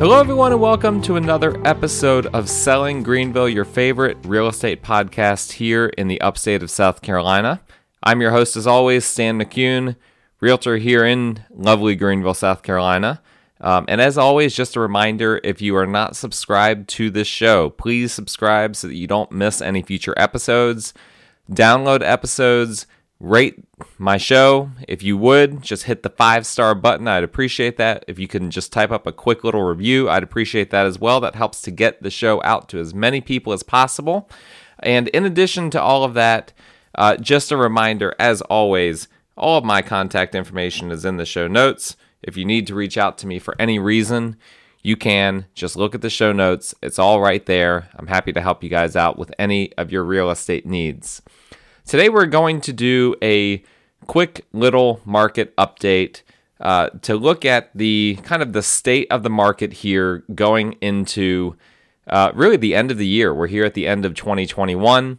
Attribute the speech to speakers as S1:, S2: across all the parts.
S1: Hello, everyone, and welcome to another episode of Selling Greenville, your favorite real estate podcast here in the upstate of South Carolina. I'm your host, as always, Stan McCune, realtor here in lovely Greenville, South Carolina. Um, and as always, just a reminder if you are not subscribed to this show, please subscribe so that you don't miss any future episodes. Download episodes rate my show. If you would, just hit the five star button. I'd appreciate that. If you can just type up a quick little review, I'd appreciate that as well. That helps to get the show out to as many people as possible. And in addition to all of that, uh, just a reminder, as always, all of my contact information is in the show notes. If you need to reach out to me for any reason, you can just look at the show notes. It's all right there. I'm happy to help you guys out with any of your real estate needs. Today, we're going to do a quick little market update uh, to look at the kind of the state of the market here going into uh, really the end of the year. We're here at the end of 2021.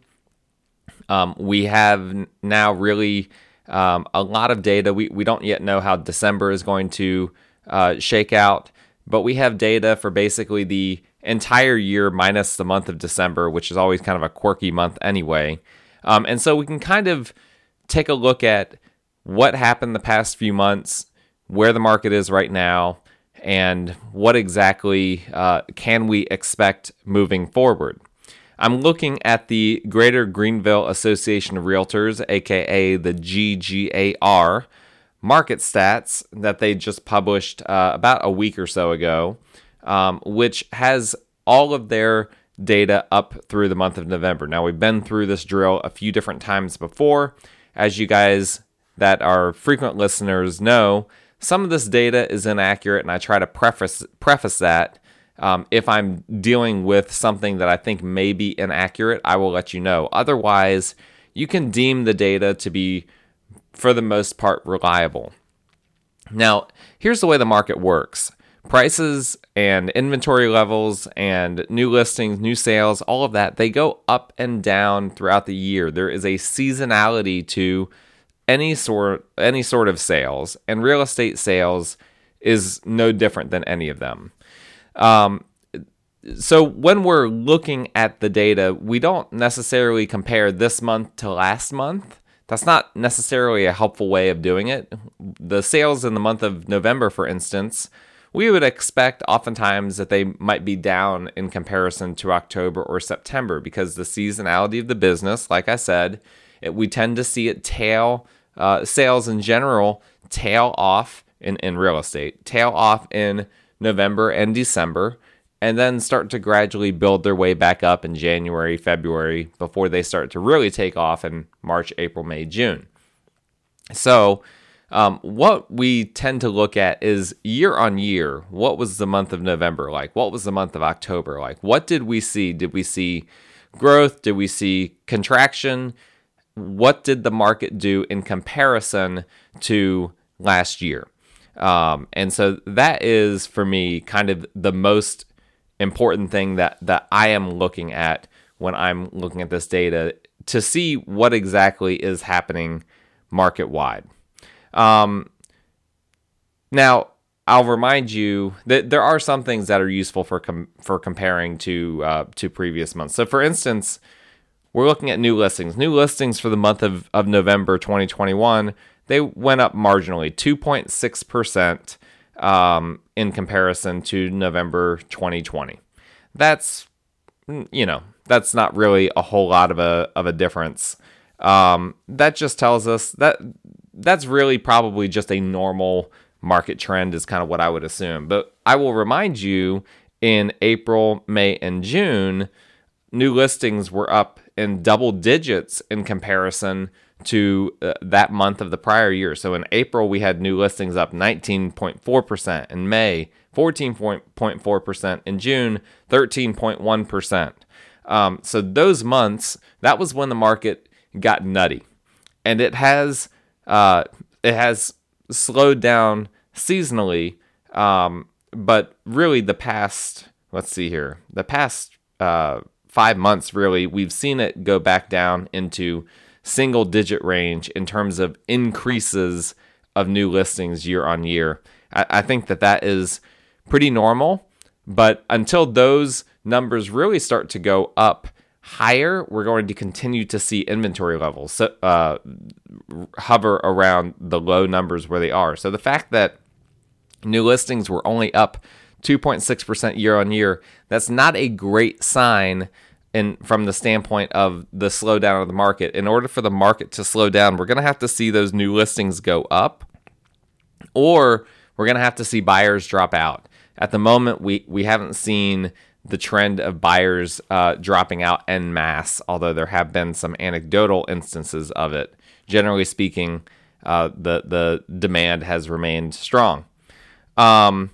S1: Um, we have now really um, a lot of data. We, we don't yet know how December is going to uh, shake out, but we have data for basically the entire year minus the month of December, which is always kind of a quirky month anyway. Um, and so we can kind of take a look at what happened the past few months, where the market is right now, and what exactly uh, can we expect moving forward. I'm looking at the Greater Greenville Association of Realtors, aka the GGAR, market stats that they just published uh, about a week or so ago, um, which has all of their data up through the month of November. Now, we've been through this drill a few different times before. As you guys that are frequent listeners know, some of this data is inaccurate, and I try to preface preface that. Um, if I'm dealing with something that I think may be inaccurate, I will let you know. Otherwise, you can deem the data to be, for the most part, reliable. Now, here's the way the market works prices and inventory levels and new listings, new sales, all of that, they go up and down throughout the year. There is a seasonality to any sort any sort of sales, and real estate sales is no different than any of them. Um, so when we're looking at the data, we don't necessarily compare this month to last month. That's not necessarily a helpful way of doing it. The sales in the month of November, for instance, we would expect oftentimes that they might be down in comparison to October or September because the seasonality of the business, like I said, it, we tend to see it tail uh, sales in general tail off in, in real estate, tail off in November and December, and then start to gradually build their way back up in January, February before they start to really take off in March, April, May, June. So, um, what we tend to look at is year on year. What was the month of November like? What was the month of October like? What did we see? Did we see growth? Did we see contraction? What did the market do in comparison to last year? Um, and so that is for me kind of the most important thing that that I am looking at when I'm looking at this data to see what exactly is happening market wide. Um, now, I'll remind you that there are some things that are useful for com- for comparing to uh, to previous months. So, for instance, we're looking at new listings. New listings for the month of, of November 2021, they went up marginally, 2.6 percent um, in comparison to November 2020. That's you know that's not really a whole lot of a of a difference. Um, that just tells us that that's really probably just a normal market trend is kind of what I would assume. But I will remind you in April, May, and June, new listings were up in double digits in comparison to uh, that month of the prior year. So in April, we had new listings up 19.4%. In May, 14.4%. In June, 13.1%. Um, so those months, that was when the market got nutty. And it has uh, it has slowed down seasonally, um, but really the past let's see here the past uh, five months really we've seen it go back down into single digit range in terms of increases of new listings year on year. I, I think that that is pretty normal. but until those numbers really start to go up higher, we're going to continue to see inventory levels uh, hover around the low numbers where they are. So the fact that new listings were only up 2.6% year on year, that's not a great sign in from the standpoint of the slowdown of the market. In order for the market to slow down, we're going to have to see those new listings go up or we're going to have to see buyers drop out. At the moment, we we haven't seen the trend of buyers uh, dropping out en masse, although there have been some anecdotal instances of it. Generally speaking, uh, the the demand has remained strong. Um,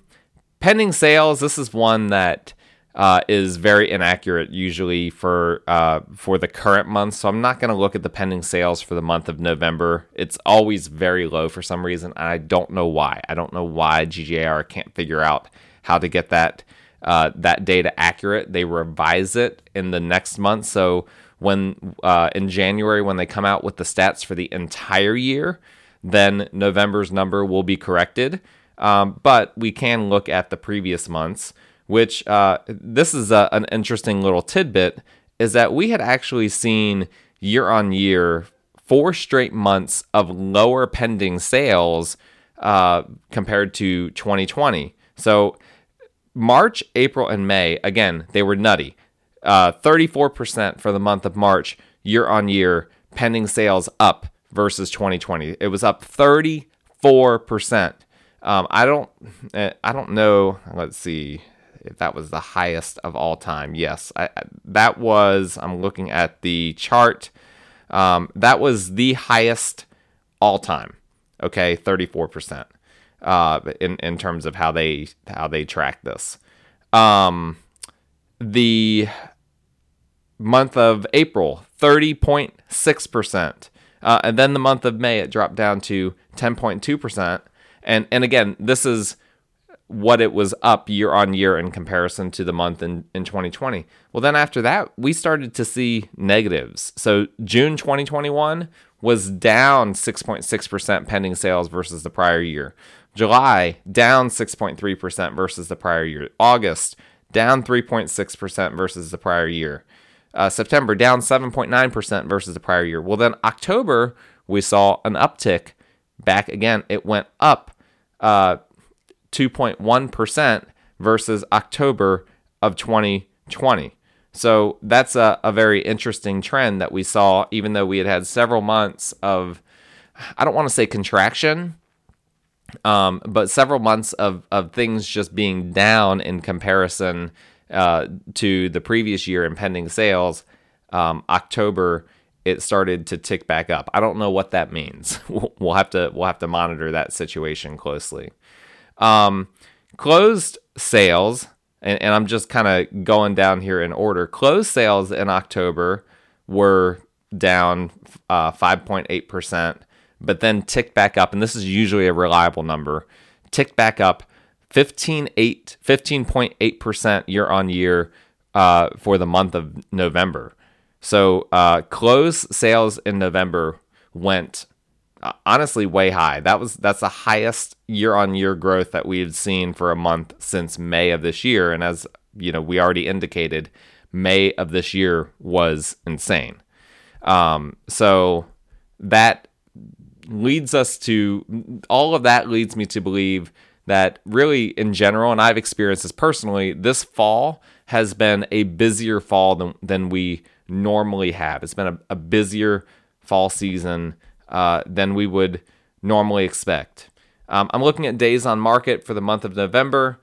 S1: pending sales. This is one that uh, is very inaccurate usually for uh, for the current month. So I'm not going to look at the pending sales for the month of November. It's always very low for some reason, and I don't know why. I don't know why GGAR can't figure out how to get that uh, that data accurate. They revise it in the next month. So when uh, in January when they come out with the stats for the entire year, then November's number will be corrected. Um, but we can look at the previous months, which uh, this is a, an interesting little tidbit is that we had actually seen year on year four straight months of lower pending sales uh, compared to 2020. So March, April, and May, again, they were nutty. Uh, 34% for the month of March, year on year, pending sales up versus 2020. It was up 34%. Um, I don't, eh, I don't know. Let's see if that was the highest of all time. Yes, I, that was. I'm looking at the chart. Um, that was the highest all time. Okay, 34 percent. Uh, in in terms of how they how they track this. Um, the month of April, 30.6 percent. Uh, and then the month of May, it dropped down to 10.2 percent. And and again, this is what it was up year on year in comparison to the month in, in 2020. Well, then after that, we started to see negatives. So June 2021 was down 6.6% pending sales versus the prior year. July down 6.3% versus the prior year. August down 3.6% versus the prior year. Uh, September down 7.9% versus the prior year. Well, then October, we saw an uptick back again. It went up uh, 2.1% versus October of 2020. So that's a, a very interesting trend that we saw, even though we had had several months of, I don't want to say contraction, um, but several months of, of things just being down in comparison uh, to the previous year in pending sales. Um, October it started to tick back up. I don't know what that means. We'll have to we'll have to monitor that situation closely. Um, closed sales, and, and I'm just kind of going down here in order. Closed sales in October were down uh, 5.8%, but then ticked back up, and this is usually a reliable number, ticked back up 15.8, 15.8% year on year uh, for the month of November. So uh, sales in November went uh, honestly way high. That was that's the highest year on year growth that we've seen for a month since May of this year. And as you know, we already indicated, May of this year was insane. Um, so that leads us to all of that leads me to believe that really in general, and I've experienced this personally, this fall has been a busier fall than, than we normally have. It's been a, a busier fall season uh, than we would normally expect. Um, I'm looking at days on market for the month of November.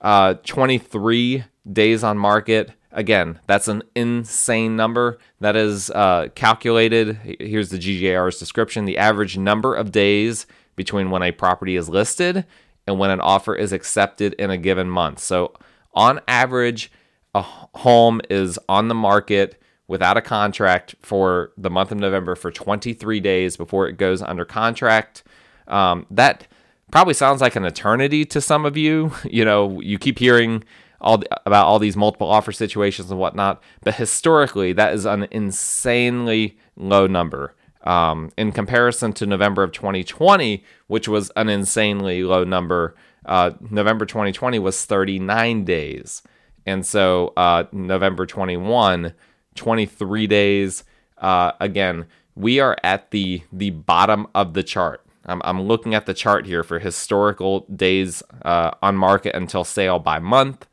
S1: Uh, 23 days on market. Again, that's an insane number. That is uh, calculated. Here's the GGAR's description the average number of days between when a property is listed and when an offer is accepted in a given month. So, on average, a home is on the market without a contract for the month of November for 23 days before it goes under contract. Um, that probably sounds like an eternity to some of you. You know, you keep hearing all the, about all these multiple offer situations and whatnot, but historically, that is an insanely low number. Um, in comparison to November of 2020, which was an insanely low number Uh, November 2020 was 39 days. And so uh, November 21, 23 days. Uh, again, we are at the the bottom of the chart. I'm, I'm looking at the chart here for historical days uh, on market until sale by month.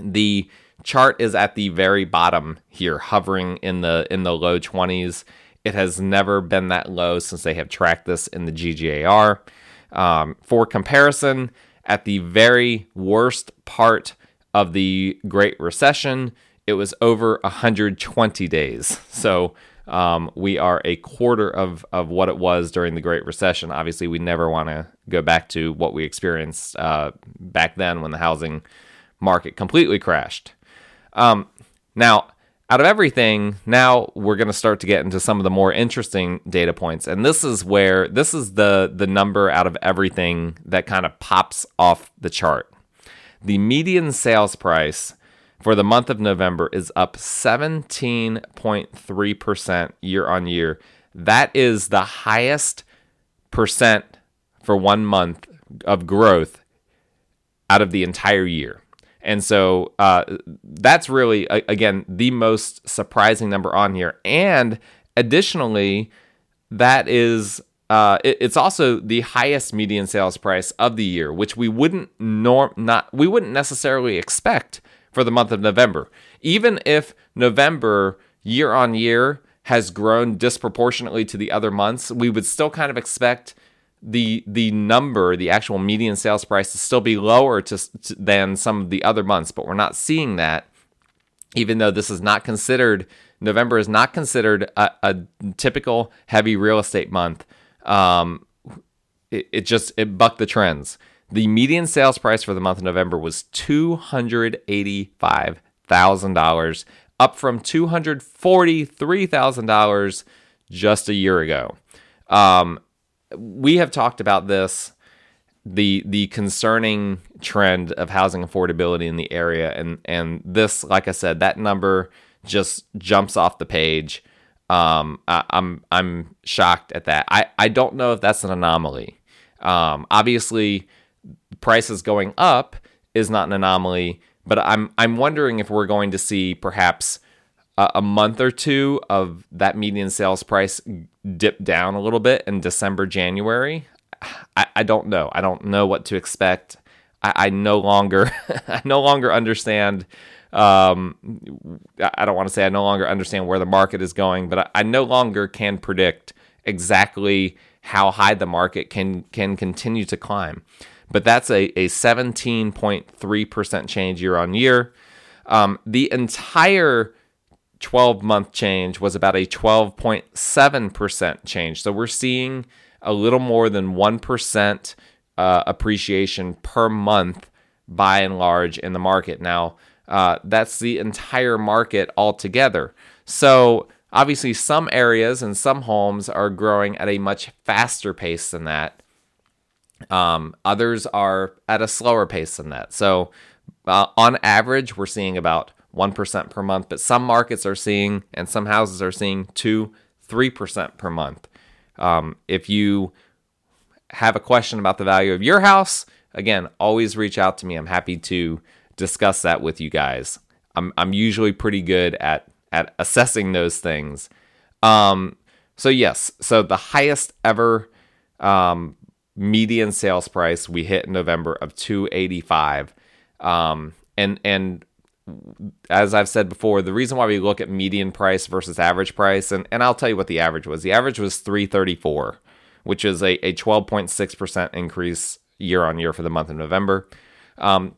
S1: The chart is at the very bottom here, hovering in the in the low 20s. It has never been that low since they have tracked this in the GGAR. Um, for comparison, at the very worst part of the Great Recession, it was over 120 days. So um, we are a quarter of, of what it was during the Great Recession. Obviously, we never want to go back to what we experienced uh, back then when the housing market completely crashed. Um, now, out of everything, now we're going to start to get into some of the more interesting data points, and this is where this is the the number out of everything that kind of pops off the chart. The median sales price for the month of November is up 17.3% year on year. That is the highest percent for one month of growth out of the entire year. And so uh, that's really, again, the most surprising number on here. And additionally, that is uh, it, it's also the highest median sales price of the year, which we wouldn't norm not we wouldn't necessarily expect for the month of November. Even if November year on year has grown disproportionately to the other months, we would still kind of expect the the number, the actual median sales price to still be lower to, to, than some of the other months, but we're not seeing that even though this is not considered November is not considered a, a typical heavy real estate month. Um, it, it just it bucked the trends. The median sales price for the month of November was $285,000, up from $243,000 just a year ago. Um, we have talked about this the the concerning trend of housing affordability in the area and and this like I said that number just jumps off the page. Um, I, am I'm, I'm shocked at that. I I don't know if that's an anomaly. Um, obviously prices going up is not an anomaly, but I'm I'm wondering if we're going to see perhaps a, month or two of that median sales price dip down a little bit in December, January. I, I don't know. I don't know what to expect. I, I no longer I no longer understand. Um, I don't want to say I no longer understand where the market is going, but I, I no longer can predict exactly how high the market can can continue to climb but that's a, a 17.3% change year on year. Um, the entire 12 month change was about a 12.7% change. So we're seeing a little more than 1% uh, appreciation per month by and large in the market. Now, uh, that's the entire market altogether. So, obviously, some areas and some homes are growing at a much faster pace than that. Um, others are at a slower pace than that. So, uh, on average, we're seeing about 1% per month, but some markets are seeing, and some houses are seeing 2 3% per month. Um, if you have a question about the value of your house, again, always reach out to me. I'm happy to discuss that with you guys. I'm, I'm usually pretty good at, at assessing those things. Um, so, yes, so the highest ever um, median sales price we hit in November of 285. Um, and and as I've said before, the reason why we look at median price versus average price, and, and I'll tell you what the average was. The average was 334, which is a, a 12.6% increase year on year for the month of November. Um,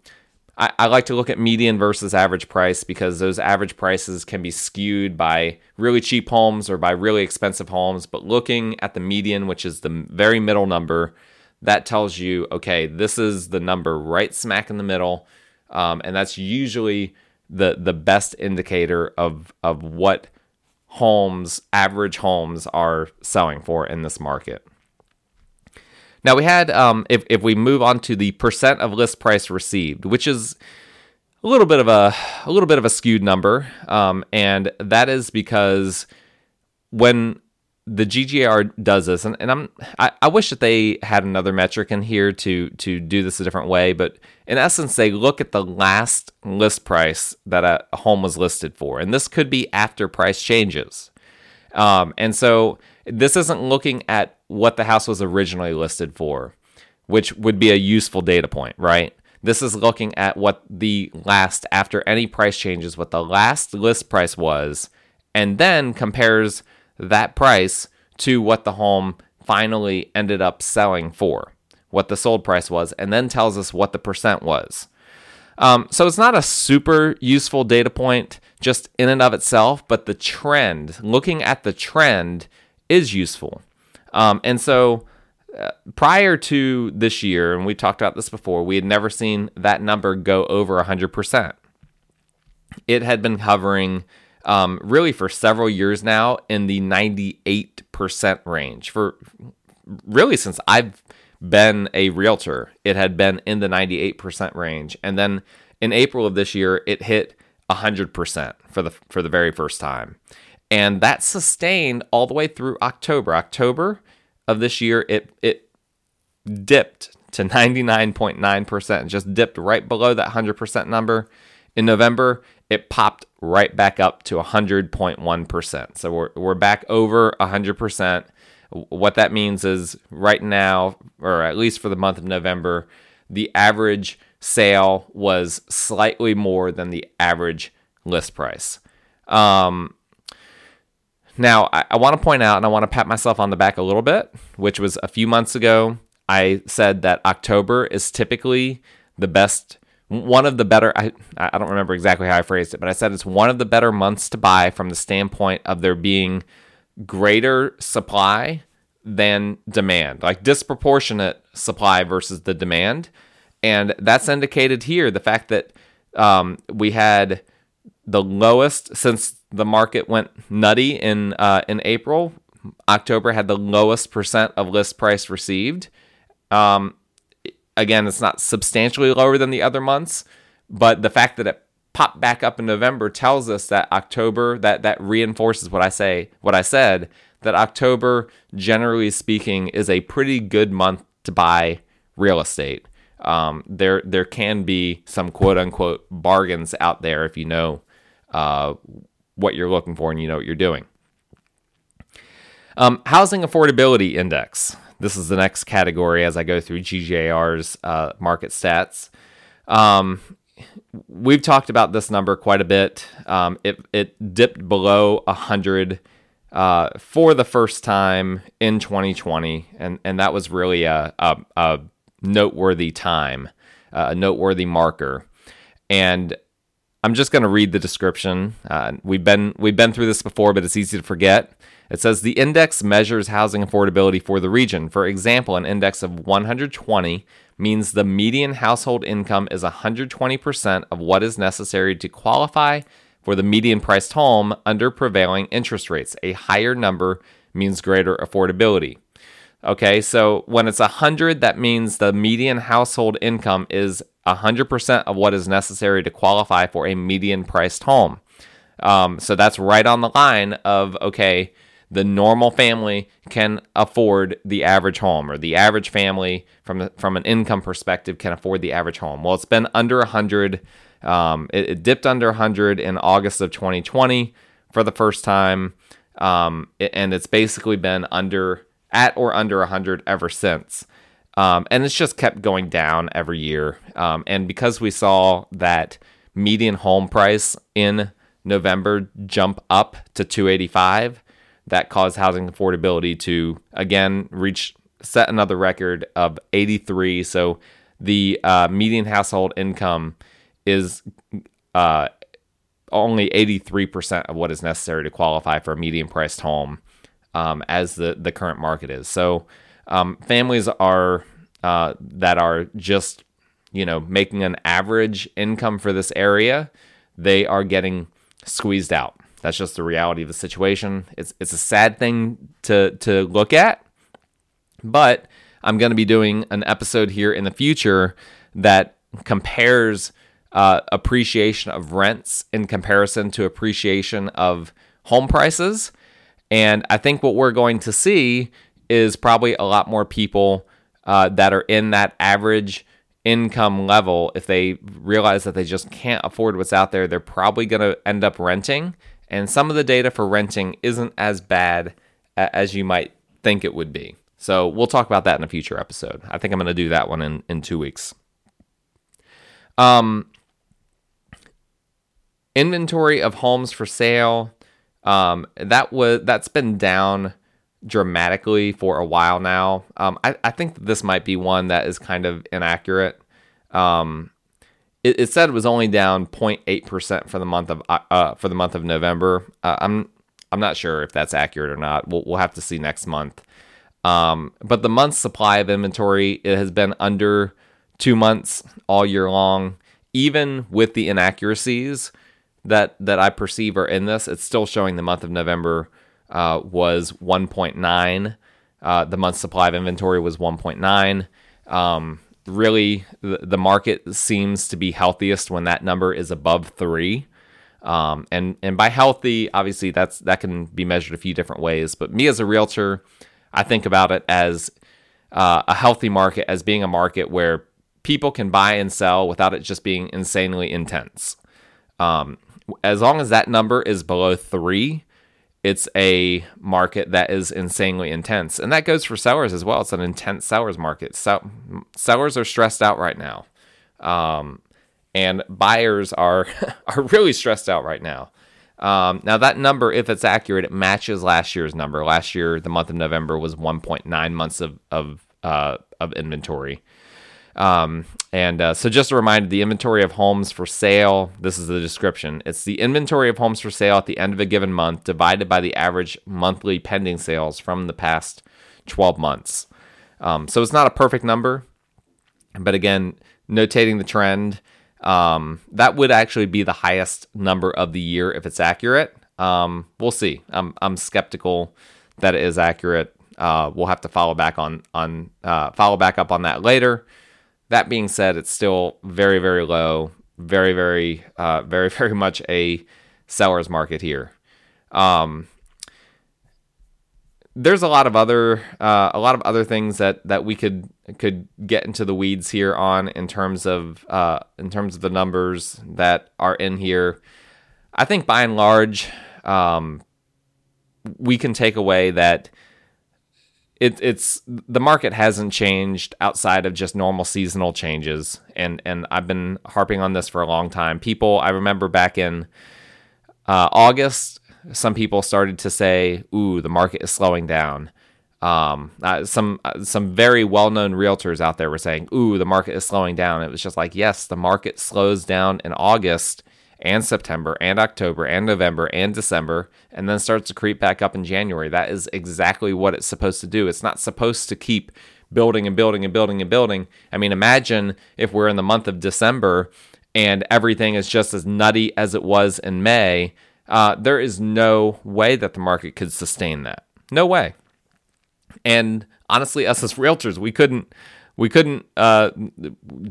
S1: I, I like to look at median versus average price because those average prices can be skewed by really cheap homes or by really expensive homes. But looking at the median, which is the very middle number, that tells you, okay, this is the number right smack in the middle. Um, and that's usually the the best indicator of of what homes, average homes, are selling for in this market. Now we had, um, if if we move on to the percent of list price received, which is a little bit of a a little bit of a skewed number, um, and that is because when the GGAR does this, and, and I'm I, I wish that they had another metric in here to to do this a different way, but in essence, they look at the last list price that a home was listed for, and this could be after price changes. Um, and so this isn't looking at what the house was originally listed for, which would be a useful data point, right? This is looking at what the last, after any price changes, what the last list price was, and then compares that price to what the home finally ended up selling for, what the sold price was, and then tells us what the percent was. Um, so it's not a super useful data point just in and of itself, but the trend, looking at the trend, is useful. Um, and so uh, prior to this year, and we talked about this before, we had never seen that number go over 100%. It had been hovering um, really for several years now in the 98% range. For really since I've been a realtor, it had been in the 98% range. And then in April of this year, it hit 100% for the for the very first time. And that sustained all the way through October. October of this year, it it dipped to 99.9%, just dipped right below that 100% number. In November, it popped right back up to 100.1%. So we're, we're back over 100%. What that means is right now, or at least for the month of November, the average sale was slightly more than the average list price. Um, now, I, I want to point out and I want to pat myself on the back a little bit, which was a few months ago. I said that October is typically the best one of the better I, I don't remember exactly how I phrased it, but I said it's one of the better months to buy from the standpoint of there being greater supply than demand, like disproportionate supply versus the demand. And that's indicated here. The fact that um, we had the lowest since the market went nutty in uh, in April. October had the lowest percent of list price received. Um, again, it's not substantially lower than the other months, but the fact that it popped back up in November tells us that October that that reinforces what I say what I said that October generally speaking is a pretty good month to buy real estate. Um, there there can be some quote unquote bargains out there if you know uh, what you're looking for and you know what you're doing. Um, housing affordability index. This is the next category as I go through GGAR's uh, market stats. Um, we've talked about this number quite a bit. Um, it, it dipped below 100 uh, for the first time in 2020, and, and that was really a, a, a noteworthy time, a noteworthy marker. And I'm just going to read the description. Uh, we've been we've been through this before, but it's easy to forget. It says the index measures housing affordability for the region. For example, an index of 120 means the median household income is 120% of what is necessary to qualify for the median priced home under prevailing interest rates. A higher number means greater affordability. Okay, so when it's 100, that means the median household income is 100% of what is necessary to qualify for a median priced home. Um, so that's right on the line of, okay, the normal family can afford the average home, or the average family from from an income perspective can afford the average home. Well, it's been under 100. Um, it, it, dipped under 100 in August of 2020 for the first time, um, and it's basically been under at or under 100 ever since. Um, and it's just kept going down every year. Um, and because we saw that median home price in November jump up to 285 that caused housing affordability to again reach set another record of 83. So the uh, median household income is uh, only 83% of what is necessary to qualify for a median priced home um, as the, the current market is. So um, families are uh, that are just you know making an average income for this area, they are getting squeezed out. That's just the reality of the situation. It's it's a sad thing to to look at, but I'm going to be doing an episode here in the future that compares uh, appreciation of rents in comparison to appreciation of home prices. And I think what we're going to see is probably a lot more people uh, that are in that average income level. If they realize that they just can't afford what's out there, they're probably going to end up renting. And some of the data for renting isn't as bad as you might think it would be. So we'll talk about that in a future episode. I think I'm going to do that one in, in two weeks. Um, inventory of homes for sale. Um, that was that's been down dramatically for a while now. Um, I, I think this might be one that is kind of inaccurate. Um, it, it said it was only down 0.8 percent for the month of uh, uh, for the month of November. Uh, I'm I'm not sure if that's accurate or not. We'll we'll have to see next month. Um, but the month's supply of inventory it has been under two months all year long, even with the inaccuracies that that I perceive are in this. It's still showing the month of November uh, was 1.9. Uh, the month supply of inventory was 1.9. Um, really, the, market seems to be healthiest when that number is above three. Um, and and by healthy, obviously that's that can be measured a few different ways. But me as a realtor, I think about it as uh, a healthy market as being a market where people can buy and sell without it just being insanely intense. Um, as long as that number is below three, it's a market that is insanely intense. And that goes for sellers as well. It's an intense sellers market. So, sellers are stressed out right now. Um, and buyers are are really stressed out right now. Um, now that number, if it's accurate, it matches last year's number. Last year, the month of November was 1.9 months of of uh, of inventory. Um, and uh, so, just a reminder the inventory of homes for sale, this is the description. It's the inventory of homes for sale at the end of a given month divided by the average monthly pending sales from the past 12 months. Um, so, it's not a perfect number, but again, notating the trend, um, that would actually be the highest number of the year if it's accurate. Um, we'll see. I'm, I'm skeptical that it is accurate. Uh, we'll have to follow back on on uh, follow back up on that later. That being said, it's still very, very low, very, very, uh, very, very much a seller's market here. Um, there's a lot of other uh, a lot of other things that that we could could get into the weeds here on in terms of uh, in terms of the numbers that are in here. I think by and large, um, we can take away that it, it's the market hasn't changed outside of just normal seasonal changes, and and I've been harping on this for a long time. People, I remember back in uh, August, some people started to say, "Ooh, the market is slowing down." Um, uh, some uh, some very well known realtors out there were saying, "Ooh, the market is slowing down." It was just like, yes, the market slows down in August and September and October and November and December and then starts to creep back up in January. That is exactly what it's supposed to do. It's not supposed to keep building and building and building and building. I mean, imagine if we're in the month of December and everything is just as nutty as it was in May. Uh, there is no way that the market could sustain that. No way. And honestly, us as realtors, we couldn't we couldn't uh,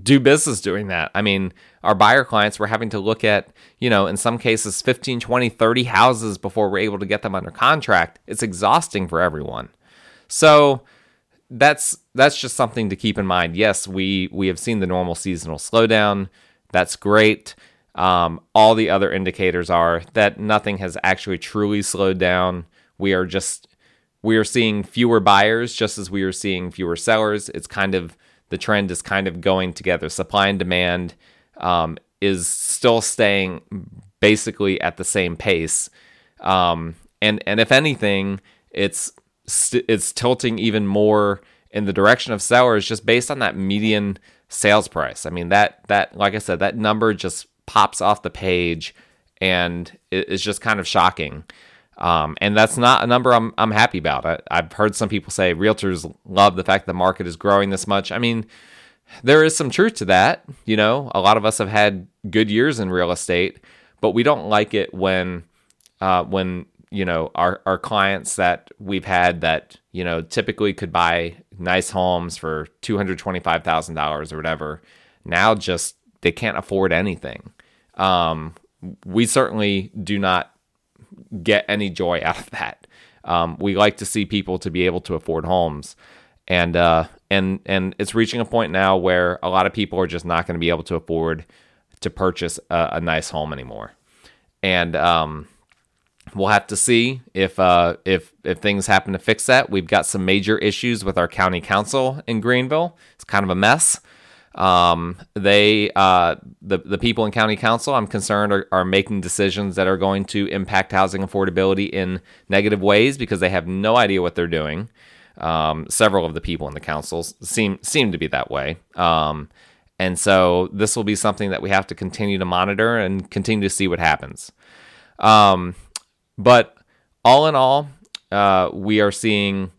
S1: do business doing that. I mean, our buyer clients were having to look at, you know, in some cases 15, 20, 30 houses before we're able to get them under contract. It's exhausting for everyone. So that's that's just something to keep in mind. Yes, we we have seen the normal seasonal slowdown. That's great. Um, all the other indicators are that nothing has actually truly slowed down. We are just we are seeing fewer buyers just as we are seeing fewer sellers. It's kind of the trend is kind of going together. Supply and demand um, is still staying basically at the same pace, um, and and if anything, it's it's tilting even more in the direction of sellers just based on that median sales price. I mean that that like I said, that number just pops off the page, and it's just kind of shocking. Um, and that's not a number I'm, I'm happy about. I, I've heard some people say realtors love the fact the market is growing this much. I mean, there is some truth to that. You know, a lot of us have had good years in real estate, but we don't like it when, uh, when you know our our clients that we've had that you know typically could buy nice homes for two hundred twenty five thousand dollars or whatever. Now just they can't afford anything. Um, we certainly do not get any joy out of that. Um, we like to see people to be able to afford homes, and uh, and and it's reaching a point now where a lot of people are just not going to be able to afford to purchase a, a nice home anymore, and um, we'll have to see if uh, if if things happen to fix that. We've got some major issues with our county council in Greenville. It's kind of a mess. Um, they, uh, the the people in county council, I'm concerned, are, are making decisions that are going to impact housing affordability in negative ways because they have no idea what they're doing. Um, several of the people in the councils seem seem to be that way. Um, and so this will be something that we have to continue to monitor and continue to see what happens. Um, but all in all, uh, we are seeing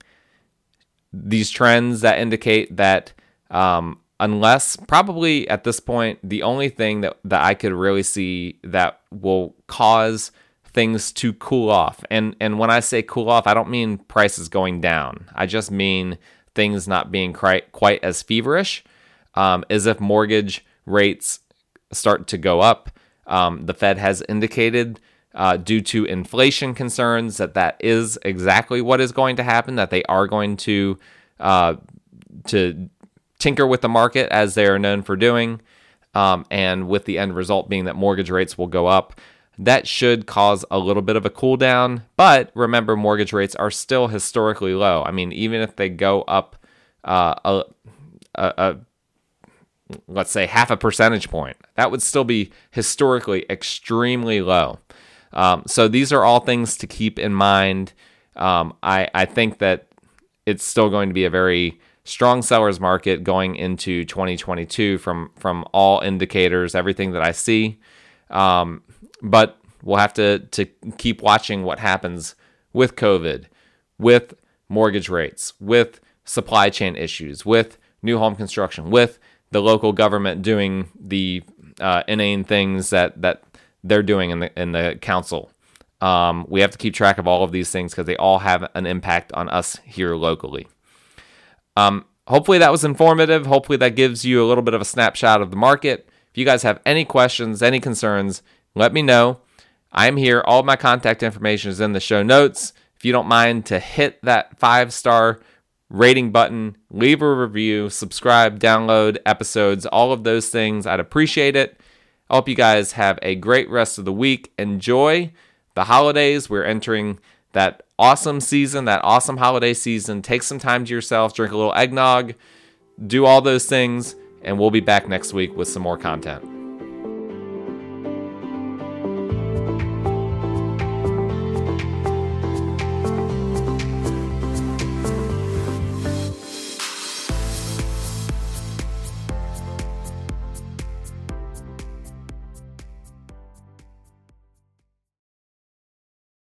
S1: these trends that indicate that um, unless probably at this point the only thing that, that I could really see that will cause things to cool off. And and when I say cool off, I don't mean prices going down. I just mean things not being quite quite as feverish. Um, as if mortgage rates start to go up. Um, the Fed has indicated uh, due to inflation concerns that that is exactly what is going to happen. That they are going to uh, to tinker with the market as they are known for doing, um, and with the end result being that mortgage rates will go up. That should cause a little bit of a cool down, but remember, mortgage rates are still historically low. I mean, even if they go up uh, a, a, a let's say half a percentage point, that would still be historically extremely low. Um, so these are all things to keep in mind. Um, I, I think that it's still going to be a very strong sellers market going into 2022 from from all indicators, everything that I see. Um, but we'll have to to keep watching what happens with COVID, with mortgage rates, with supply chain issues, with new home construction, with the local government doing the uh, inane things that that they're doing in the in the council. Um, we have to keep track of all of these things because they all have an impact on us here locally. Um, hopefully that was informative. Hopefully that gives you a little bit of a snapshot of the market. If you guys have any questions, any concerns, let me know. I'm here. All my contact information is in the show notes. If you don't mind to hit that five star rating button, leave a review, subscribe, download episodes, all of those things, I'd appreciate it. I hope you guys have a great rest of the week. Enjoy the holidays. We're entering that awesome season, that awesome holiday season. Take some time to yourself, drink a little eggnog, do all those things, and we'll be back next week with some more content.